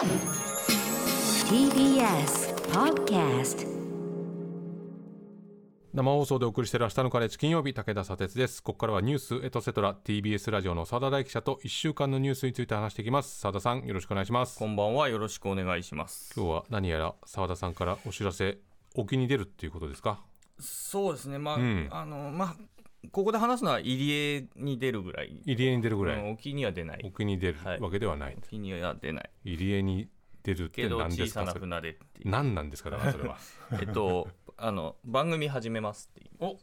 TBS Podcast 生放送でお送りしている明日のカレッジ金曜日武田砂鉄です。ここからはニュースエトセトラ TBS ラジオの澤田大記者と1週間のニュースについて話していきます。澤田さんよろしくお願いします。こんばんはよろしくお願いします。今日は何やら澤田さんからお知らせ沖に出るっていうことですか？そうですね。まあ、うん。あのまあここで話すのは入江に出るぐらい。入江に出るぐらい。うん沖には出ない。沖に出るはい。わけではない、沖には出ない。入江に出るって何ですか？それ船でっていう。何なんですかだからそれは。えっとあの番組始めますっていう。お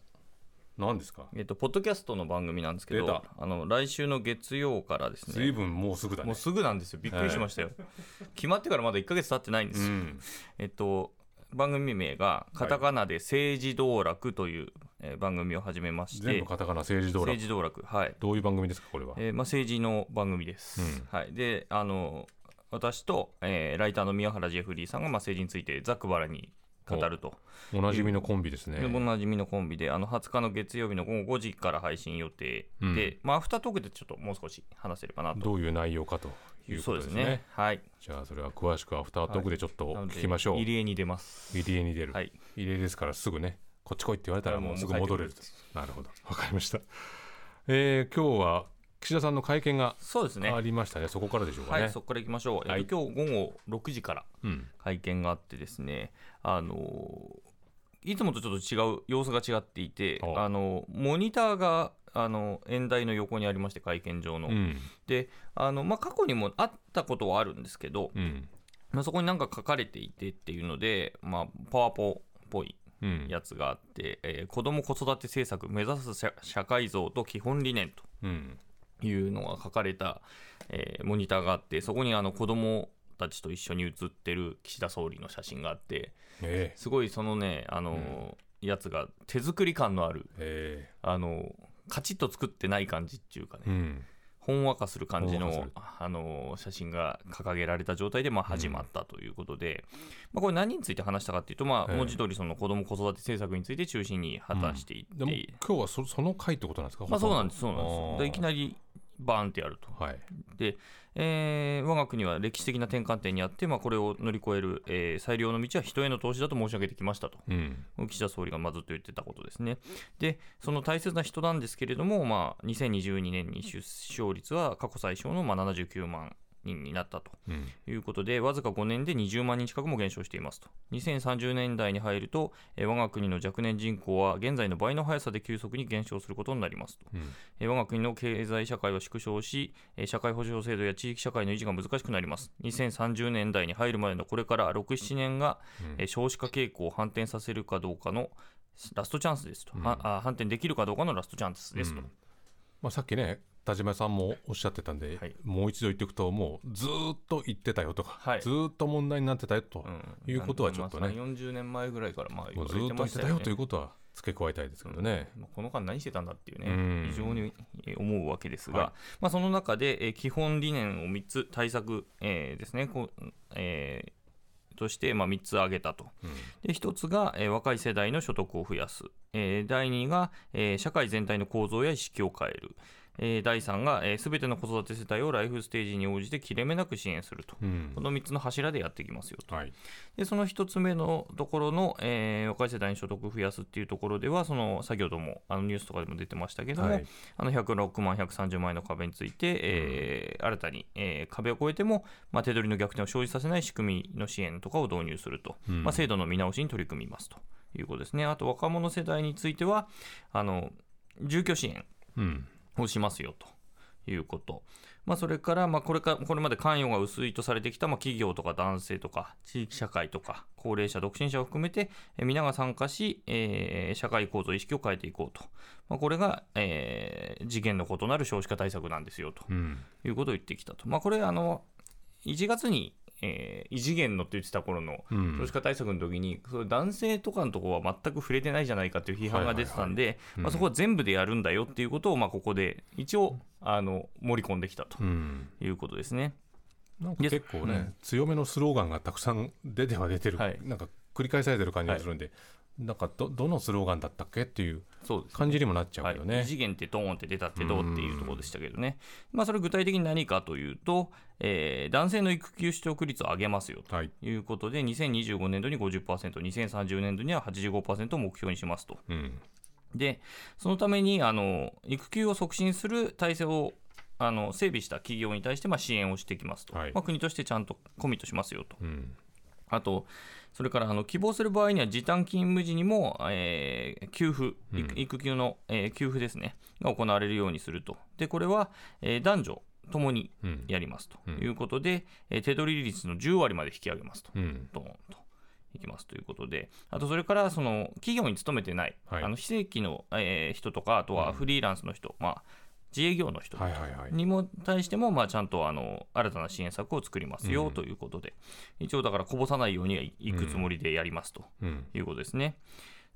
何ですか？えっとポッドキャストの番組なんですけ出どあの来週の月曜からですね。随分もうすぐだね。もうすぐなんですよ。びっくりしましたよ、決まってからまだ1か月経ってないんですよ、うん。えっと番組名がカタカナで政治道楽という、えー番組を始めまして。全部カタカナ政治道楽。政治道楽。はい。どういう番組ですかこれは、えーまあ、政治の番組です。うん。はい、であの私と、えーライターの宮原ジェフリーさんが、まあ、政治についてざっくばらに語ると、おなじみのコンビですね。でおなじみのコンビであの20日の月曜日の午後5時から配信予定で、うん。まあ、アフタートークでちょっともう少し話せればなと。どういう内容かということですね。はい。じゃあそれは詳しくアフタートークでちょっと聞きましょう、入江に出ます。入江に出る、はい。入江ですからすぐねこっち来いって言われたらもうすぐ戻れると。なるほど。わかりました。えー、今日は岸田さんの会見がそうですね。ありましたね。そこからでしょうかね、はい、そこから行きましょう。はい。え今日午後6時からうん。会見があってですね、あのいつもとちょっと違う様子が違っていて、ああのモニターがあの演台の横にありまして会見場の、うん。であの、まあ、過去にもあったことはあるんですけど、うん。まあ、そこになんか書かれていてっていうので、まあ、パワポっぽいうん。やつがあって、えー子ども子育て政策目指す社社会像と基本理念とうん。いうのが書かれた、えーモニターがあってそこにあの子供たちと一緒に写ってる岸田総理の写真があってえすごいそのねあのーやつが手作り感のあるええ。あのーカチッと作ってない感じっていうかね、えうん。ほんわかする感じのあのー写真が掲げられた状態でまあ始まったということで、まあ、これ何について話したかっていうと、まあ、ええ。文字通りその子ども子育て政策について中心に果たしていって、でも今日はそその回ってことなんですかまあ、そうなんですそうなんですでいきなりりバーンってやると。はいで、えー我が国は歴史的な転換点にあって、まあ、これを乗り越える、えー最良の道は人への投資だと申し上げてきましたと。うん岸田総理がまあずっと言ってたことですね。で、その大切な人なんですけれども、まあ、2022年に出生率は過去最小のまあ79万人になったとうんいうことで、わずか5年で20万人近くも減少していますと。2030年代に入ると、えー我が国の若年人口は現在の倍の速さで急速に減少することになりますと。うんえー我が国の経済社会は縮小し、えー社会保障制度や地域社会の維持が難しくなります。2030年代に入るまでのこれから6、7年が、えー少子化傾向を反転させるかどうかのラストチャンスですと、はあ反転できるかどうかのラストチャンスですと。まあ、さっきね田島さんもおっしゃってたんで、はい。もう一度言っておくともうずーっと言ってたよとか、はい。ずーっと問題になってたよとうんいうことはちょっとね、まあ40年前ぐらいからまあ言わもうずーっと言れてましてたよということは付け加えたいですけどね。まあこの間何してたんだっていうね、うん。非常にえー思うわけですが、はい。まあ、その中で、えー基本理念を3つ対策、えーですねこうえーとして、まあ、3つ挙げたと。で1つが、えー若い世代の所得を増やす、えー第2が、えー社会全体の構造や意識を変える、えー第3がすべ、ての子育て世帯をライフステージに応じて切れ目なく支援すると、うん。この3つの柱でやっていきますよと。はい。でその一つ目のところの、えー若い世代に所得を増やすっていうところでは、その先ほどもあのニュースとかでも出てましたけども、はい。あの106万、130万円の壁について、えー新たに、えー壁を越えても、まあ、手取りの逆転を生じさせない仕組みの支援とかを導入すると、うん。まあ、制度の見直しに取り組みますということですね。あと若者世代については、あの住居支援。うんをしますよということ。まあ、それから、まあ、これか、これまで関与が薄いとされてきた、まあ、企業とか男性とか、地域社会とか、高齢者、独身者を含めて、えー皆が参加し、えー社会構造、意識を変えていこうと。まあ、これが、えー次元の異なる少子化対策なんですよ、とうんいうことを言ってきたと。まあ、これ、あの、1月に、えー異次元のって言ってた頃のうん。少子化対策の時に、それ男性とかのところは全く触れてないじゃないかという批判が出てたんで、まあ、そこは全部でやるんだよっていうことを、まあ、ここで一応あの盛り込んできたとうん。いうことですね。なんか結構ね、強めのスローガンがたくさん出ては出てる、はい。なんか繰り返されてる感じがするんで、なんかどどのスローガンだったっけっていう感じにもなっちゃうはいけどね。異次元ってドーンって出たってどうっていうところでしたけどね、まあ、それ具体的に何かというと、えー男性の育休取得率を上げますよとはい。いうことで、2025年度に50%、2030年度には85%を目標にしますと。うん。で、そのためにあの育休を促進する体制をあの整備した企業に対してまあ支援をしていきますと、はいまあ、国としてちゃんとコミットしますよと。うん。あと、それからあの希望する場合には時短勤務時にも、えー給付、うん。育育休の、えー給付ですね、が行われるようにすると。で、これは、えー男女ともにうん。やりますと。うん。いうことで、えー手取り率の10割まで引き上げますと。うん。ドーンと。いきますということで、あとそれからその企業に勤めてない、はい。あの非正規の、えー人とか、あとはフリーランスの人、まあ、自営業の人はいはいはい。にも対しても、まあ、ちゃんとあの新たな支援策を作りますようんということで、一応だからこぼさないようにはいくつもりでやりますとうん。いうことですね。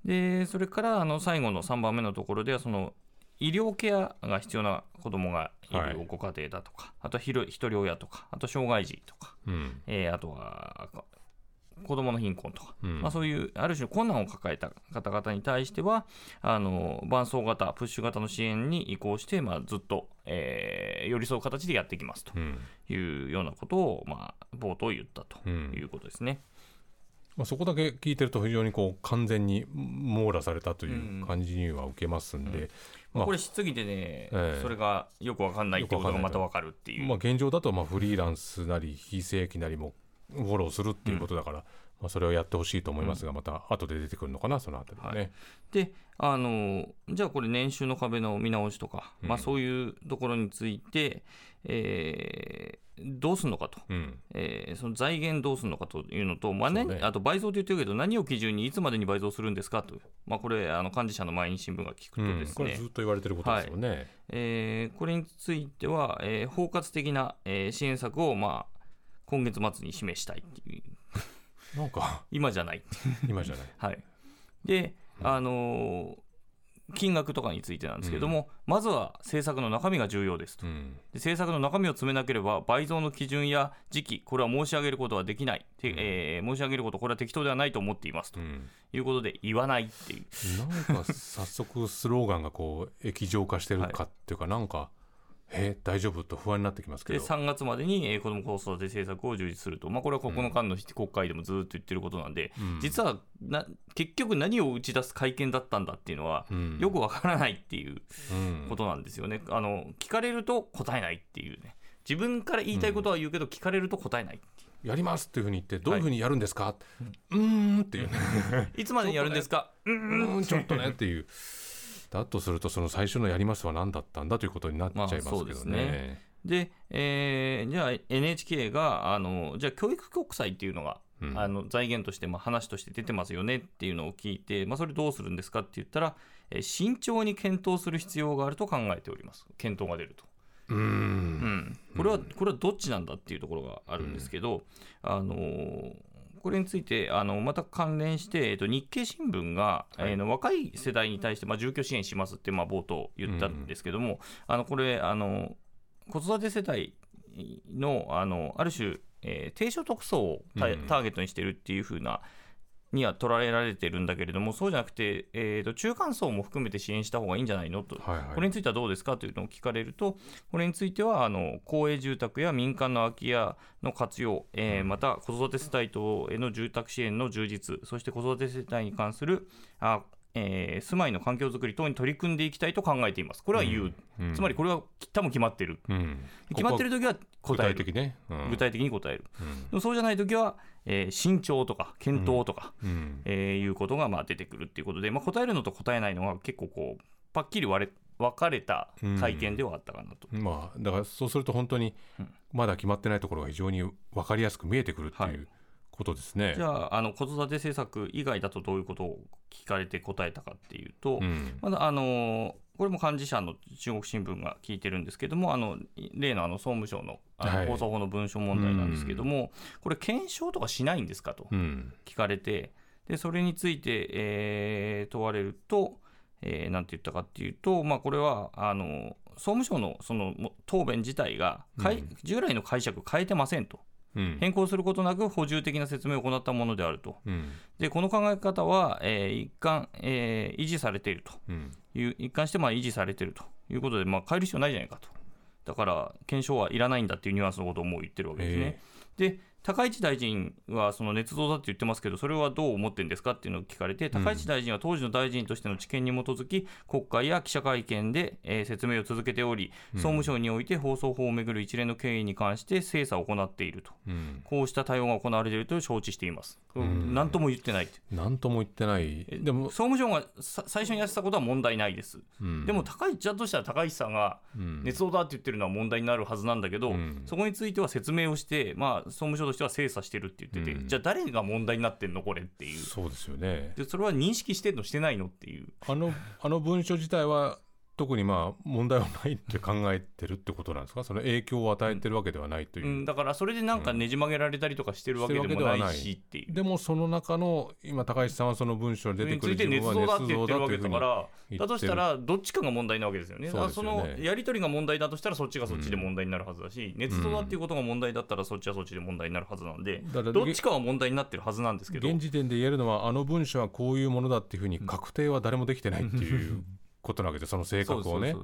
で、それからあの最後の3番目のところでは、その医療ケアが必要な子供がいはいるご家庭だとか、あとはひろ一人親とか、あと障害児とか、うん。えーあとはこ子供の貧困とか、うんまあ、そういうある種の困難を抱えた方々に対してはあの伴走型プッシュ型の支援に移行して、まあ、ずっと、えー寄り添う形でやっていきますとうん。いうようなことを、まあ、冒頭言ったとうんいうことですね。まあ、そこだけ聞いてると非常にこう完全に網羅されたという感じには受けますんで、まあこれ質疑でね、ええそれがよくわかんないってことがまたわかるっていう。まあ、現状だとまあフリーランスなり非正規なりもフォローするっていうことだから、まあ、それをやってほしいと思いますが、また後で出てくるのかなそのあたりはね。であのじゃあこれ年収の壁の見直しとか、うん。まあ、そういうところについて、えーどうするのかと。うん。えーその財源どうするのかというのと、まあねね。あと倍増と言ってるけど、何を基準にいつまでに倍増するんですかと。いう、まあ、これ、あの幹事社の毎日新聞が聞くとうん、ですね、これずっと言われてることですよね。えーこれについては、えー包括的な、えー支援策を、まあ、今月末に示したいっていう、なんか。今じゃない今じゃない。はい、で、あのー金額とかについてなんですけども、まずは政策の中身が重要ですと。うん。で政策の中身を詰めなければ倍増の基準や時期これは申し上げることはできない、てえー申し上げることこれは適当ではないと思っていますと。うん、いうことで言わないっていう。なんか早速スローガンがこう液状化してるかっていうか、なんかえ大丈夫と不安になってきますけでど。3月までに、えー子ども子育て政策を充実すると、まあ、これはここの間の国会でもずっと言ってることなんで、うん。実はな結局何を打ち出す会見だったんだっていうのは、うん。よくわからないっていううん。ことなんですよね、あの聞かれると答えないっていうね。自分から言いたいことは言うけど、聞かれると答えないやりますっていうふうに言ってどういうふうにやるんですか、うーんっていうね。いつまでにやるんですか、うーんちょっとねっていうだとするとその最初のやりますは何だったんだということになっちゃいますけどまあねね。で、えーじゃあ NHK があのじゃあ教育国債っていうのが、うん。あの財源としてまあ話として出てますよねっていうのを聞いて、まあ、それどうするんですかって言ったら、えー慎重に検討する必要があると考えております。検討が出ると。うーうん。ん、これはこれはどっちなんだっていうところがあるんですけど、あのーこれについてあのまた関連して、えっと日経新聞が、はい。えーの若い世代に対して、まあ、住居支援しますって、まあ、冒頭言ったんですけども、あのこれあの子育て世帯のあのある種、えー低所得層をタ,、ーゲットにしてるっていう風なには捉えられてるんだけれどもそうじゃなくて、えーと中間層も含めて支援した方がいいんじゃないのと。はいはい。これについてはどうですかというのを聞かれると、これについてはあの公営住宅や民間の空き家の活用、えーまた子育て世帯等への住宅支援の充実、そして子育て世帯に関するあ、えー住まいの環境づくり等に取り組んでいきたいと考えています。これは言う、うん。つまりこれは多分決まってる。うん。決まってる時は具体答える。的ね、うん。具体的に答える。うん。そうじゃない時は、えー慎重とか検討とか、うん。えーいうことがまあ出てくるっていうことで、まあ、答えるのと答えないのが結構こうパッキリ割れ分かれた会見ではあったかなと。まあだからそうすると本当にうん。まだ決まってないところが非常に分かりやすく見えてくるってはい。いうことですね。じゃああの子育て政策以外だとどういうことを聞かれて答えたかっていうと、うん。まだあのこれも幹事社の中国新聞が聞いてるんですけどもあの例のあの総務省のあはい。の放送法の文書問題なんですけども、これ検証とかしないんですかとうん。聞かれてでそれについて、えー問われると、えーなんて言ったかっていうと、まあ、これはあの総務省のそのも答弁自体がうん。従来の解釈変えてませんと。うん変更することなく補充的な説明を行ったものであると。うんでこの考え方は、えー一貫、えー維持されているとうんいう、一貫してまあ維持されているということで、まあ、変える必要ないじゃないかと。だから、検証はいらないんだっていうニュアンスのことをもう言ってるわけですね。で高市大臣はその捏造だって言ってますけど、それはどう思ってるんですかっていうのを聞かれて、高市大臣は当時の大臣としての知見に基づき、国会や記者会見で、えー説明を続けており、総務省において放送法をめぐる一連の経緯に関して精査を行っていると、うん。こうした対応が行われていると承知しています。なん。とも言ってないって。なんとも言ってない。でも総務省がさ最初にやってたことは問題ないです。うん。でも高市ちゃんとしたら高市さんがうん。捏造だって言ってるのは問題になるはずなんだけど、うん。そこについては説明をして、まあ、総務省としては精査してるって言ってて、うん。じゃあ誰が問題になってんのこれっていう。そうですよね。でそれは認識してんのしてないのっていう。あのあの文書自体は特にまあ問題はないって考えてるってことなんですか？その影響を与えてるわけではないという、うん、だからそれでなんかねじ曲げられたりとかしてるわけでもないしっていう。でもその中の今高市さんはその文章に出てくるについて捏造だって言ってるわけだからだとしたらどっちかが問題なわけですよね。そね。のやり取りが問題だとしたらそっちがそっちで問題になるはずだし、捏造だっていうことが問題だったらそっちはそっちで問題になるはずなんでどっちかは問題になってるはずなんですけど。現時点で言えるのはあの文書はこういうものだっていうふうに確定は誰もできてないっていう ことなわけでその性格をね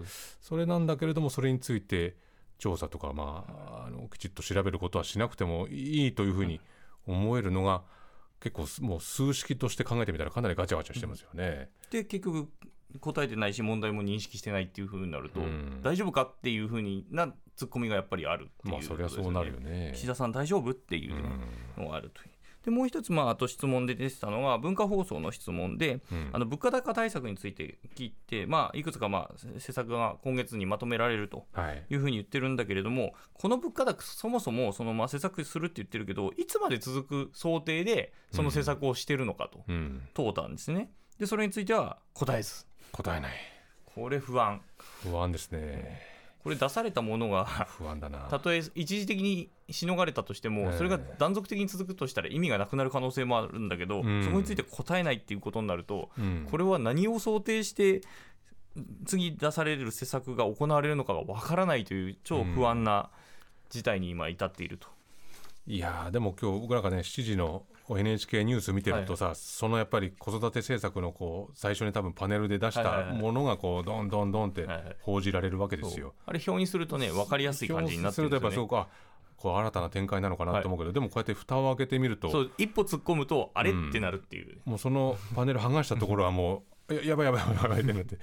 それなんだけれどもそれについて調査とかまああのきちっと調べることはしなくてもいいというふうに思えるのが結構すもう数式として考えてみたらかなりガチャガチャしてますよね。で結局答えてないし問題も認識してないっていうふうになると、うん大丈夫かっていうふうになツッコミがやっぱりあるっていうまあそりゃそうなるよね。岸田さん大丈夫っていうねうんのがあるという。でもう一つ、まあ、あと質問で出てたのは文化放送の質問で、うん。あの物価高対策について聞いて、まあ、いくつか、まあ、施策が今月にまとめられるとはい。いうふうに言ってるんだけれどもこの物価高そもそもその、まあ、施策するって言ってるけどいつまで続く想定でその施策をしてるのかとうん、問うたんですね。でそれについては答えず。答えない。これ不安。不安ですねこれ出されたものが不安だな。たとえ一時的にしのがれたとしても、ええ。それが断続的に続くとしたら意味がなくなる可能性もあるんだけど、うん。そこについて答えないっていうことになると、うん。これは何を想定して次出される施策が行われるのかがわからないという超不安な事態に今至っていると。いやーでも今日僕なんかね7時の NHK ニュース見てるとさ、そのやっぱり子育て政策のこう最初に多分パネルで出したはいはいはい。ものがこうどんどんどんってはいはい。報じられるわけですよ。あれ表にするとね分かりやすい感じになってるんそうするとやですよね。っぱそうかこう新たな展開なのかなと思うけど、でもこうやって蓋を開けてみるとそう一歩突っ込むとあれ？うんってなるっていう。もうそのパネル剥がしたところはもうややばいやばいやばいやばいってなって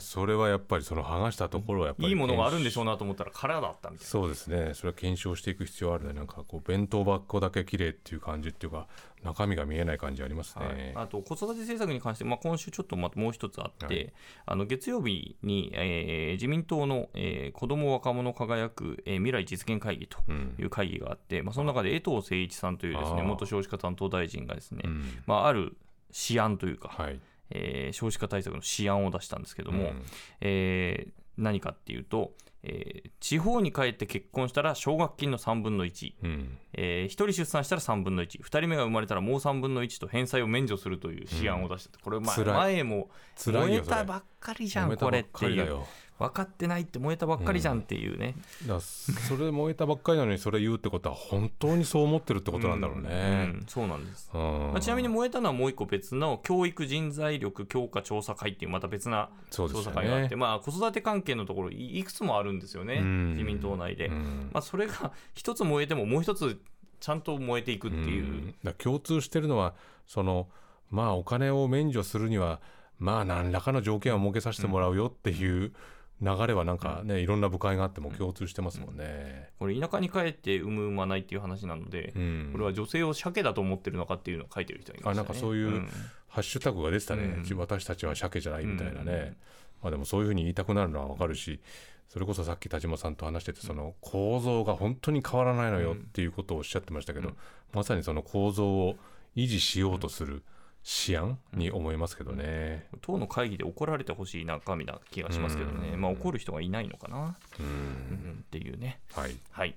それはやっぱりその剥がしたところはやっぱりいいものがあるんでしょうなと思ったら空だったみたいな。そうですね。それは検証していく必要あるねなんかこう弁当箱だけ綺麗っていう感じっていうか中身が見えない感じありますね、はい、あと子育て政策に関して、まあ、今週ちょっとまたもう一つあって、はい。あの月曜日に、えー自民党の、えー子ども若者輝く、えー未来実現会議とうん。いう会議があって、まあ、その中で江藤誠一さんというですね元少子化担当大臣がですね、うん。まあ、ある試案というか、はいえー少子化対策の試案を出したんですけども、うん。えー何かっていうと、えー地方に帰って結婚したら奨学金の3分の1、うん。えー、1人出産したら3分の1、2人目が生まれたらもう3分の1と返済を免除するという試案を出して、これ前前も燃えたばっかりじゃん、これっていう、分かってないって燃えたばっかりじゃんっていうね、だからそれ燃えたばっかりなのにそれ言うってことは本当にそう思ってるってことなんだろうね、うんそうなんです。うん。まあ、ちなみに燃えたのはもう一個別の教育人材力強化調査会っていうまた別な調査会があって、ねまあ、子育て関係のところいいくつもあるんですよね、うん。自民党内で。うん。まあ、それが一つ燃えてももう一つちゃんと燃えていくっていう。共通してるのはそのまあお金を免除するにはまあ何らかの条件を設けさせてもらうよっていう流れはなんかね、いろんな部会があっても共通してますもんね。これ田舎に帰って産む産まないっていう話なので、うん。これは女性を鮭だと思ってるのかっていうのを書いてる人がいました、ね、あなんかそういううん。ハッシュタグが出てたね、うん。私たちは鮭じゃないみたいなね、うん。まあ、でもそういうふうに言いたくなるのはわかるしそれこそさっき田島さんと話しててその構造が本当に変わらないのよっていうことをおっしゃってましたけど、うん。まさにその構造を維持しようとする思案に思いますけどね。党の会議で怒られてほしい中身な気がしますけどね、うん。まあ、怒る人がいないのかな、うんうんっていうね。はい、はい、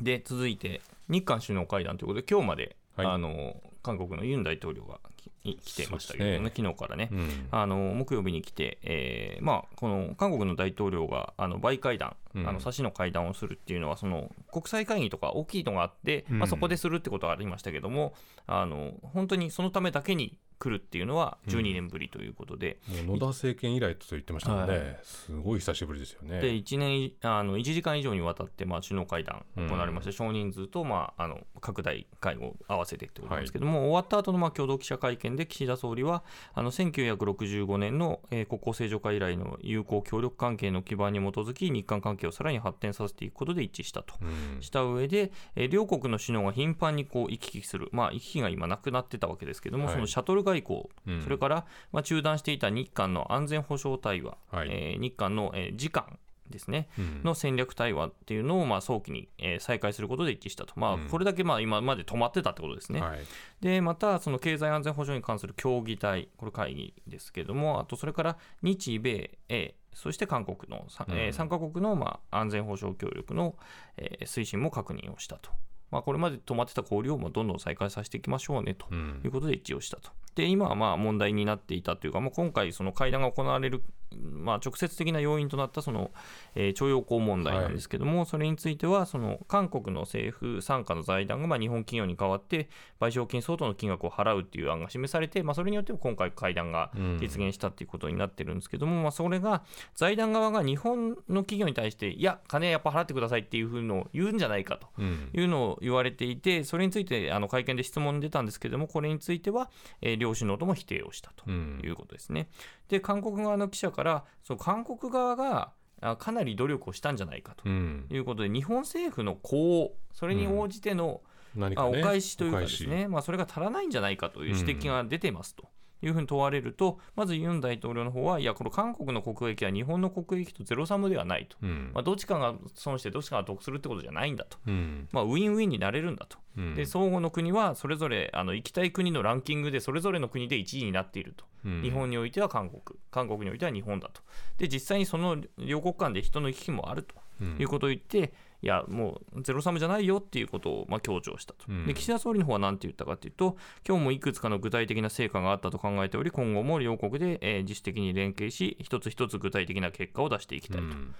で続いて日韓首脳会談ということで今日まで、はい。あの韓国のユン大統領がき来てましたけどね、そうです昨日からね、うん。あの木曜日に来て、えーまあ、この韓国の大統領があのバイ会談、うん。あの差しの会談をするっていうのは、その国際会議とか大きいのがあって、うん。まあ、そこでするってことがありましたけども、あの本当にそのためだけに来るっていうのは12年ぶりということで、もう野田政権以来と言ってましたもんね、はい。すごい久しぶりですよね。で1年あの1時間以上にわたって、まあ、首脳会談行われまして、少人数と、まあ、あの拡大会合を合わせてってことなんですけども、終わった後のまの共同記者会見で岸田総理はあの1965年の、えー国交正常化以来の友好協力関係の基盤に基づき日韓関係をさらに発展させていくことで一致したと。うん。した上で、えー両国の首脳が頻繁にこう行き来する、まあ、行き来が今なくなってたわけですけども、はい。そのシャトル外交、うん。それから、まあ、中断していた日韓の安全保障対話、はい。えー日韓の、えー時間ですね、うん。の戦略対話っていうのをまあ早期に、えー再開することで一致したと、まあうん、これだけまあ今まで止まってたってことですね。はい。でまた、その経済安全保障に関する協議体、これ会議ですけれども、あとそれから日米、英、そして韓国の、さえうん。3カ国のまあ安全保障協力の、えー推進も確認をしたと。まあ、これまで止まってた交流をまあどんどん再開させていきましょうねとうん。いうことで一致をしたと。で、今はまあ問題になっていたというか、まあ、今回、その会談が行われる、まあ、直接的な要因となったその、えー徴用工問題なんですけども、それについては、その韓国の政府傘下の財団がまあ日本企業に代わって、賠償金相当の金額を払うっていう案が示されて、まあ、それによって今回、会談がうん実現したっていうことになってるんですけども、まあ、それが財団側が日本の企業に対して、いや、金やっぱ払ってくださいっていうふうのを言うんじゃないかと。うんいうのを言われていて、それについてあの会見で質問出たんですけれども、これについては、えー両首脳とも否定をしたとうん。いうことですね。で、韓国側の記者から、そう韓国側があかなり努力をしたんじゃないかとうん。いうことで、日本政府の呼応、それに応じての、あお何かね返しというかですね、まあ、それが足らないんじゃないかという指摘が出てますと。いうふうに問われると、まずユン大統領の方は、いや、この韓国の国益は日本の国益とゼロサムではないと、うん。まあ、どっちかが損して、どっちかが得するってことじゃないんだと、うん。まあ、ウィンウィンになれるんだと、うん。で相互の国はそれぞれあの行きたい国のランキングでそれぞれの国で1位になっていると、うん日本においては韓国。韓国においては日本だと。で実際にその両国間で人の行き来もあると。うん。いうことを言って、いやもうゼロサムじゃないよっていうことをまあ強調したと、うん。で岸田総理の方は何て言ったかというと今日もいくつかの具体的な成果があったと考えており今後も両国で、えー自主的に連携し一つ一つ具体的な結果を出していきたいと、うん。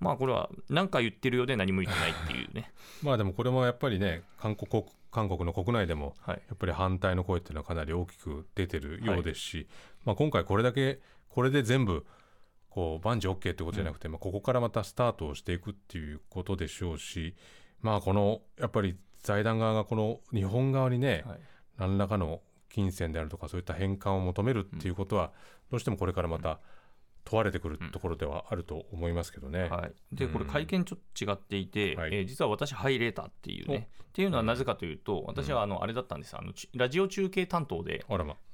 まあこれは何か言ってるようで何も言ってないっていうね。まあでもこれもやっぱりね韓国韓国の国内でもはい。やっぱり反対の声っていうのはかなり大きく出てるようですし、まあ、今回これだけこれで全部こう万事 OK ってことじゃなくて、まあ、ここからまたスタートをしていくっていうことでしょうしまあこのやっぱり財団側がこの日本側にね、はい。何らかの金銭であるとかそういった返還を求めるっていうことは、どうしてもこれからまた問われてくるところではあると思いますけどね。はい、でうん。これ会見ちょっと違っていて、はい。えー実は私入れたっていうねっていうのはなぜかというと私はあのあれだったんですあのちラジオ中継担当で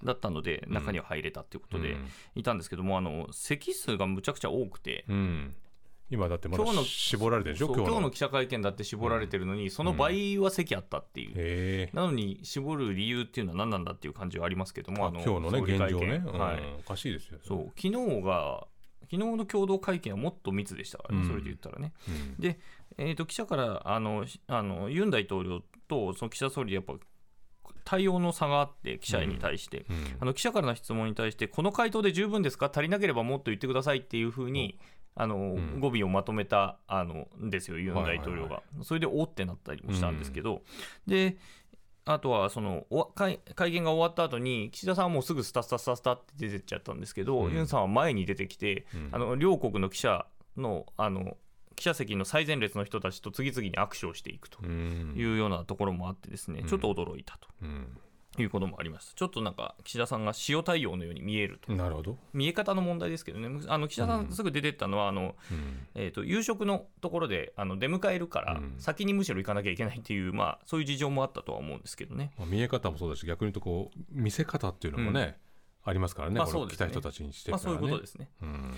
だったので中には入れたっていうことでうん。いたんですけども、あの席数がむちゃくちゃ多くて。うん、今だってまだ今日の絞られてるでしょ？今日の。今日の記者会見だって絞られてるのに、その倍は席あったっていう、へえ。なのに絞る理由っていうのは何なんだっていう感じはありますけども、あ今日のね現状ね、うん。はい、おかしいですよそう。昨日が昨日の共同会見はもっと密でしたからね、うん。それで言ったらね。うん。で、えー、と記者からあのしあのユン大統領とその岸田総理、やっぱ対応の差があって、記者に対して、うん。あの記者からの質問に対して、この回答で十分ですか、足りなければもっと言ってくださいっていうふうに、あのん。語尾をまとめたあのんですよ、ユン大統領はい。が。それでおってなったりもしたんですけど、であとはそのお会会見が終わった後に岸田さんはもうすぐスタスタスタスタって出てっちゃったんですけど、うん。ユンさんは前に出てきて、うん。あの両国の記者のあの記者席の最前列の人たちと次々に握手をしていくとうん。いうようなところもあってですね、うん。ちょっと驚いたうん。ということもありました。ちょっとなんか岸田さんが塩対応のように見えると。なるほど、見え方の問題ですけどね、あの岸田さうん。んすぐ出てったのは、あのうん。えー、と夕食のところであの出迎えるからうん、先にむしろ行かなきゃいけないっていう、まあ、そういう事情もあったとは思うんですけどね。まあ、見え方もそうだし逆に言うとこう見せ方っていうのもね、ありますからね,、まあそうですね。来た人たちにしてまあ、からね、そういうことですね。うん。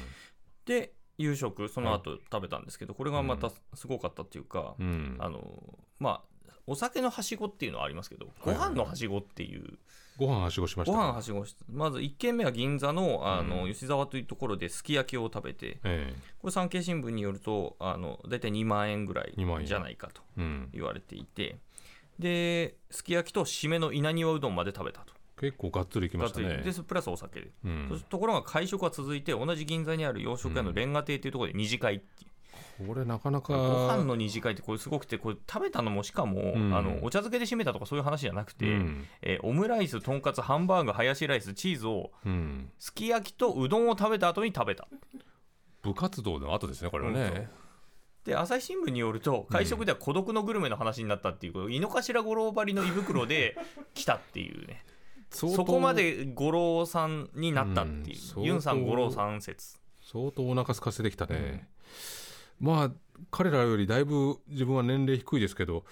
で、夕食、その後食べたんですけど、これがまたすごかったっていうか、うん。あのまあ、お酒のはしごっていうのはありますけど、ご飯のはしごっていう、ご飯はしごしましごた。か飯はしごしまず1軒目は銀座のあの、うん。吉沢というところですき焼きを食べて、えこれ、産経新聞によると、あの大体2万円ぐらい2万円。じゃないかと言われていて、ですき焼きと締めの稲庭うどんまで食べたと。結構がっつりいきましたね。でプラスお酒。で、うん。ところが会食は続いて同じ銀座にある洋食屋のレンガ亭というところで二次会っていう、これなかなか。ご飯の二次会ってこれすごくてこれ食べたのもしかも、ん。あのお茶漬けで締めたとかそういう話じゃなくて、うん。えーオムライスとんかつハンバーグハヤシライスチーズをうん、すき焼きとうどんを食べた後に食べた。部活動の後ですねこれはね、で朝日新聞によると会食では孤独のグルメの話になったっていう、これ井の頭五郎張りの胃袋で 来たっていうね。そこまで五郎さんになったっていう、ユンさん五郎さん説。相当お腹空かせてきたね、まあ彼らよりだいぶ自分は年齢低いですけど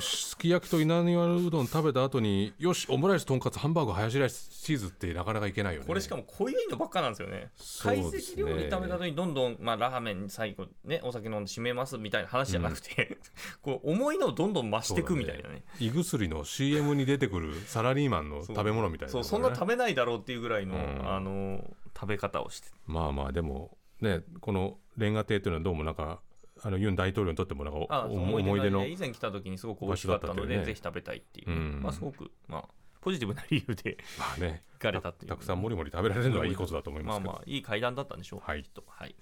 すき焼きと稲庭うどん食べた後によしオムライスとんかつハンバーグハヤシライスチーズってなかなかいけないよね。これしかも濃いのばっかなんですよね。懐石料理食べた後にどんどん、まあ、ラーメン最後ねお酒飲んで締めますみたいな話じゃなくて、こう重いのをどんどん増していくみたいなね。胃薬の CM に出てくるサラリーマンの食べ物みたいな、そうそんな食べないだろうっていうぐらいの、うん。あの食べ方をして。まあまあでもねこのレンガ亭というのはどうもなんかあのユン大統領にとってもなんかおあ思い出の以前来た時にすごく美味しかったので、ね。ぜひ食べたいっていう、うん。まあ、すごく、まあ、ポジティブな理由でまあね。行かれたっていう。たくさんもりもり食べられるのはいいことだと思いますまあまあいい会談だったんでしょう、はい。きっと。はい。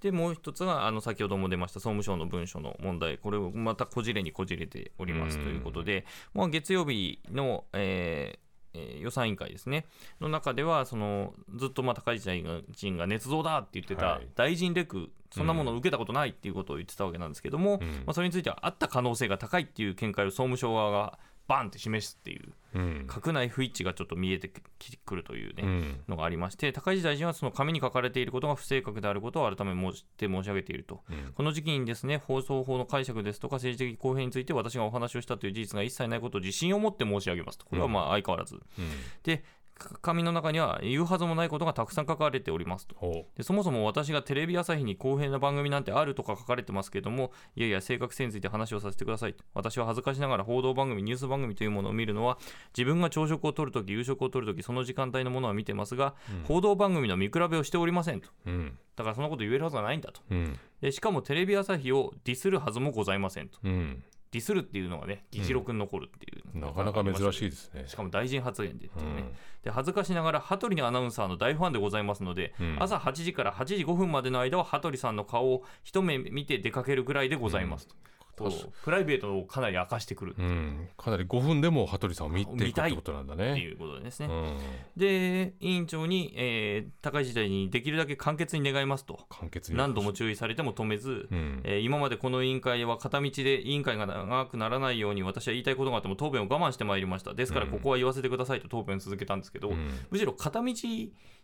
でもう一つがあの先ほども出ました総務省の文書の問題、これをまたこじれにこじれておりますうんということで、まあ、月曜日の、えーえー予算委員会ですね、の中では、そのずっとまあ高市大臣が捏造だって言ってたはい。大臣レク、そんなものを受けたことないっていうことを言ってたわけなんですけども、うん。まあ、それについてはあった可能性が高いっていう見解を総務省側がバンって示すっていう、うん。閣内不一致がちょっと見えてくるというね。うん。のがありまして高市大臣はその紙に書かれていることが不正確であることを改め申して申し上げていると、うん。この時期にですね放送法の解釈ですとか政治的公平について私がお話をしたという事実が一切ないことを自信を持って申し上げますと。これはまあ相変わらず、うん。でか紙の中には言うはずもないことがたくさん書かれておりますと。ほでそもそも私がテレビ朝日に公平な番組なんてあるとか書かれてますけどもいやいや正確性について話をさせてください私は恥ずかしながら報道番組ニュース番組というものを見るのは自分が朝食をとるとき夕食をとるときその時間帯のものは見てますが、報道番組の見比べをしておりませんと。ううん。だからそんなこと言えるはずがないんだと。うん。でしかもテレビ朝日をディスるはずもございませんと。うんディスるっていうのがね議事録に残るっていう、なかなか珍しいですね。しかも大臣発言でっていうね、うん。で恥ずかしながら羽鳥アナウンサーの大ファンでございますので、うん。朝8時から8時5分までの間は羽鳥さんの顔を一目見て出かけるぐらいでございますと、こう。プライベートをかなり明かしてくるう。ん、かなり5分でも羽鳥さんを見ていく見たいってことなんだね。いうことですね、うん、で委員長に、えー高市時代にできるだけ簡潔に願いますと。簡潔に。何度も注意されても止めず、うん。えー今までこの委員会は片道で委員会が長くならないように私は言いたいことがあっても答弁を我慢してまいりました。ですからここは言わせてくださいと答弁を続けたんですけど、うん。むしろ片道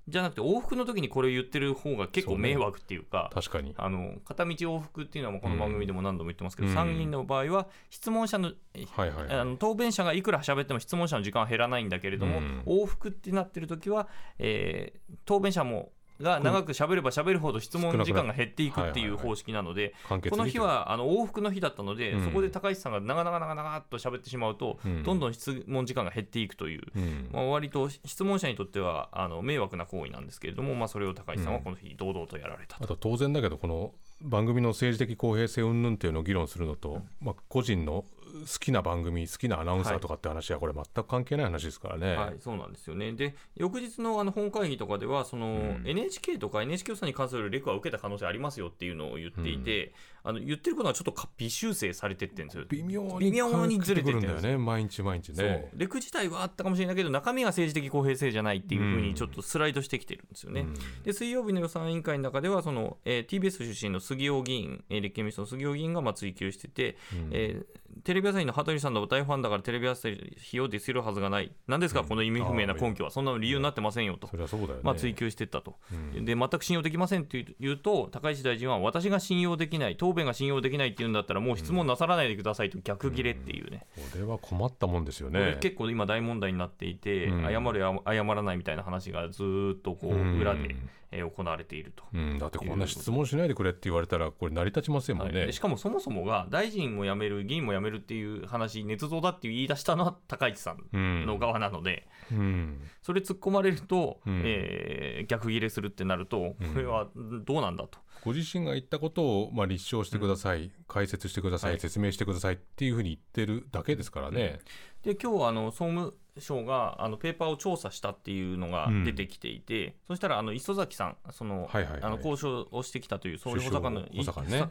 じゃなくて往復の時にこれを言ってる方が結構迷惑っていうか確かに。あの片道往復っていうのはこの番組でも何度も言ってますけど、うん参議院の場合は質問者の,、はいはいはい。あの答弁者がいくら喋っても質問者の時間は減らないんだけれども、うん。往復ってなってる時は、えー答弁者もが長く喋れば喋るほど質問時間が減っていくっていう方式なので、この日はあの往復の日だったので、うん。そこで高市さんが長々長々っと喋ってしまうと、うん。どんどん質問時間が減っていくという、うん。まあ、割と質問者にとってはあの迷惑な行為なんですけれども、まあ、それを高市さんはこの日堂々とやられたと。あと当然だけどこの番組の政治的公平性云々っていうのを議論するのと、まあ、個人の好きな番組好きなアナウンサーとかって話はこれ全く関係ない話ですからね。はい、そうなんですよね。で、翌日のあの本会議とかでは、その、うん NHK とか NHK さんに関するレクは受けた可能性ありますよっていうのを言っていて、あの言ってることがちょっとか微修正されてってるんですよ。微妙に微妙にずれてくるんだよね毎日毎日そうね。レク自体はあったかもしれないけど、中身が政治的公平性じゃないっていうふううんにちょっとスライドしてきてるんですよね。うんで水曜日の予算委員会の中ではその、えー TBS 出身の杉尾議員、えー立憲民主党の杉尾議員がまあ追及してて、うんえーテレビ朝日の羽鳥さんの大ファンだからテレビ朝日をディスるはずがない、なんですか、この意味不明な根拠は、そんなの理由になってませんよと。よね。まあ、追及していったと、うん。で全く信用できませんというと、高市大臣は、私が信用できない、答弁が信用できないっていうんだったら、もう質問なさらないでくださいと逆切れっていうね、これは困ったもんですよね。結構今、大問題になっていて、うん。謝るや謝らないみたいな話がずーっとこううん。裏で、えー行われていると。うん、だってこんな質問しないでくれって言われたらこれ成り立ちませんもんね。はいでしかもそもそもが大臣も辞める、議員も辞めるっっていう話、捏造だって言い出したのは高市さんうんの側なので、うんそれ突っ込まれると、うんえー逆ギレするってなると、これはどうなんだと。ご自身が言ったことをまあ立証してください、解説してください、はい。説明してくださいっていうふうに言ってるだけですからね。で今日あの総務省があのペーパーを調査したっていうのが出てきていて、そしたらあの磯崎さんその、はいはいはい。あの交渉をしてきたという総理補佐官の補佐官ね。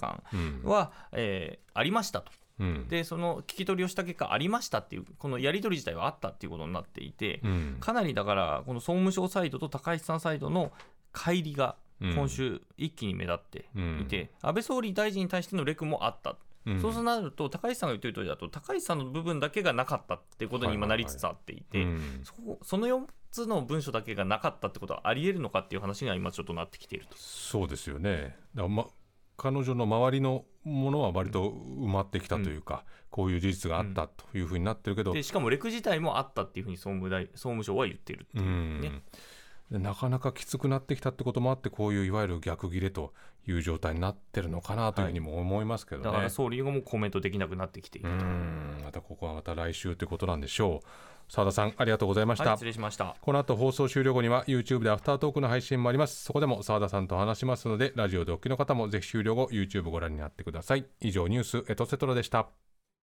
は、えーありましたと。うん。でその聞き取りをした結果ありましたっていうこのやり取り自体はあったっていうことになっていて、うん。かなりだからこの総務省サイドと高市さんサイドの乖離がうん今週一気に目立っていて、安倍総理大臣に対してのレクもあった、うん。そうなると高市さんが言ってる通りだと高市さんの部分だけがなかったっていうことに今なりつつあっていて、うん。その4つの文書だけがなかったってことはありえるのかっていう話には今ちょっとなってきていると。そうですよね。だま彼女の周りのものは割と埋まってきたというか、こういう事実があったというふうになってるけど、でしかもレク自体もあったっていうふうに総務大総務省は言っているってういうん。ね。でなかなかきつくなってきたってこともあってこういういわゆる逆切れという状態になってるのかなというふうにも思いますけどね。だから総理がもうコメントできなくなってきているうと。んまたここはまた来週ということなんでしょう。澤田さんありがとうございました。はい、失礼しました。この後放送終了後には YouTube でアフタートークの配信もあります。そこでも澤田さんと話しますので、ラジオでお聞きの方もぜひ終了後 YouTube ご覧になってください。以上ニュースエトセトラでした。